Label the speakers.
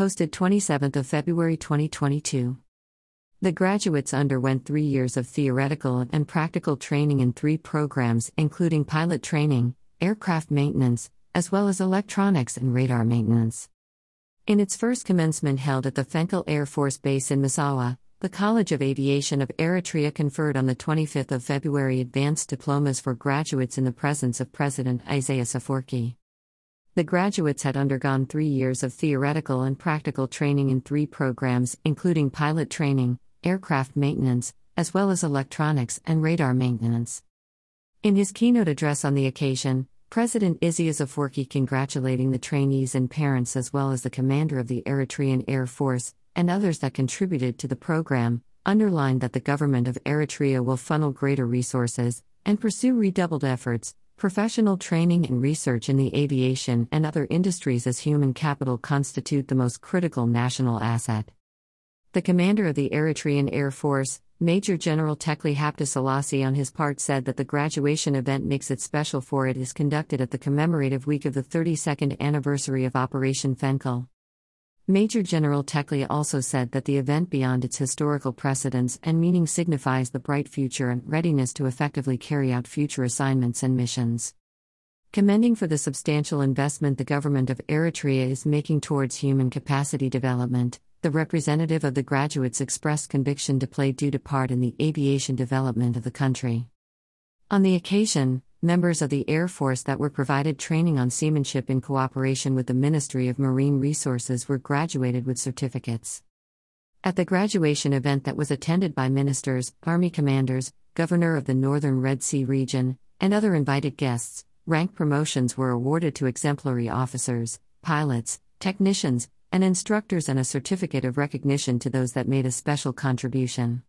Speaker 1: posted 27th of February 2022. The graduates underwent 3 years of theoretical and practical training in 3 programs including pilot training, aircraft maintenance, as well as electronics and radar maintenance. In its first commencement held at the Fenkell Air Force Base in Massawa, the College of Aviation of Eritrea conferred on the 25th of February advanced diplomas for graduates in the presence of President Isaias Afwerki. The graduates had undergone three years of theoretical and practical training in three programs, including pilot training, aircraft maintenance, as well as electronics and radar maintenance. In his keynote address on the occasion, President Isaias Afwerki congratulating the trainees and parents as well as the commander of the Eritrean Air Force and others that contributed to the program, underlined that the government of Eritrea will funnel greater resources and pursue redoubled efforts, professional training and research in the aviation and other industries as human capital constitute the most critical national asset. The commander of the Eritrean Air Force, Major General Tekle Haile Selassie on his part said that the graduation event makes it special for it is conducted at the commemorative week of the 32nd anniversary of Operation Fenkell. Major General Tekle also said that the event beyond its historical precedence and meaning signifies the bright future and readiness to effectively carry out future assignments and missions. Commending for the substantial investment the government of Eritrea is making towards human capacity development, the representative of the graduates expressed conviction to play due to part in the aviation development of the country. On the occasion, members of the Air Force that were provided training on seamanship in cooperation with the Ministry of Marine Resources were graduated with certificates. At the graduation event that was attended by ministers, army commanders, governor of the Northern Red Sea region, and other invited guests, rank promotions were awarded to exemplary officers, pilots, technicians, and instructors and a certificate of recognition to those that made a special contribution.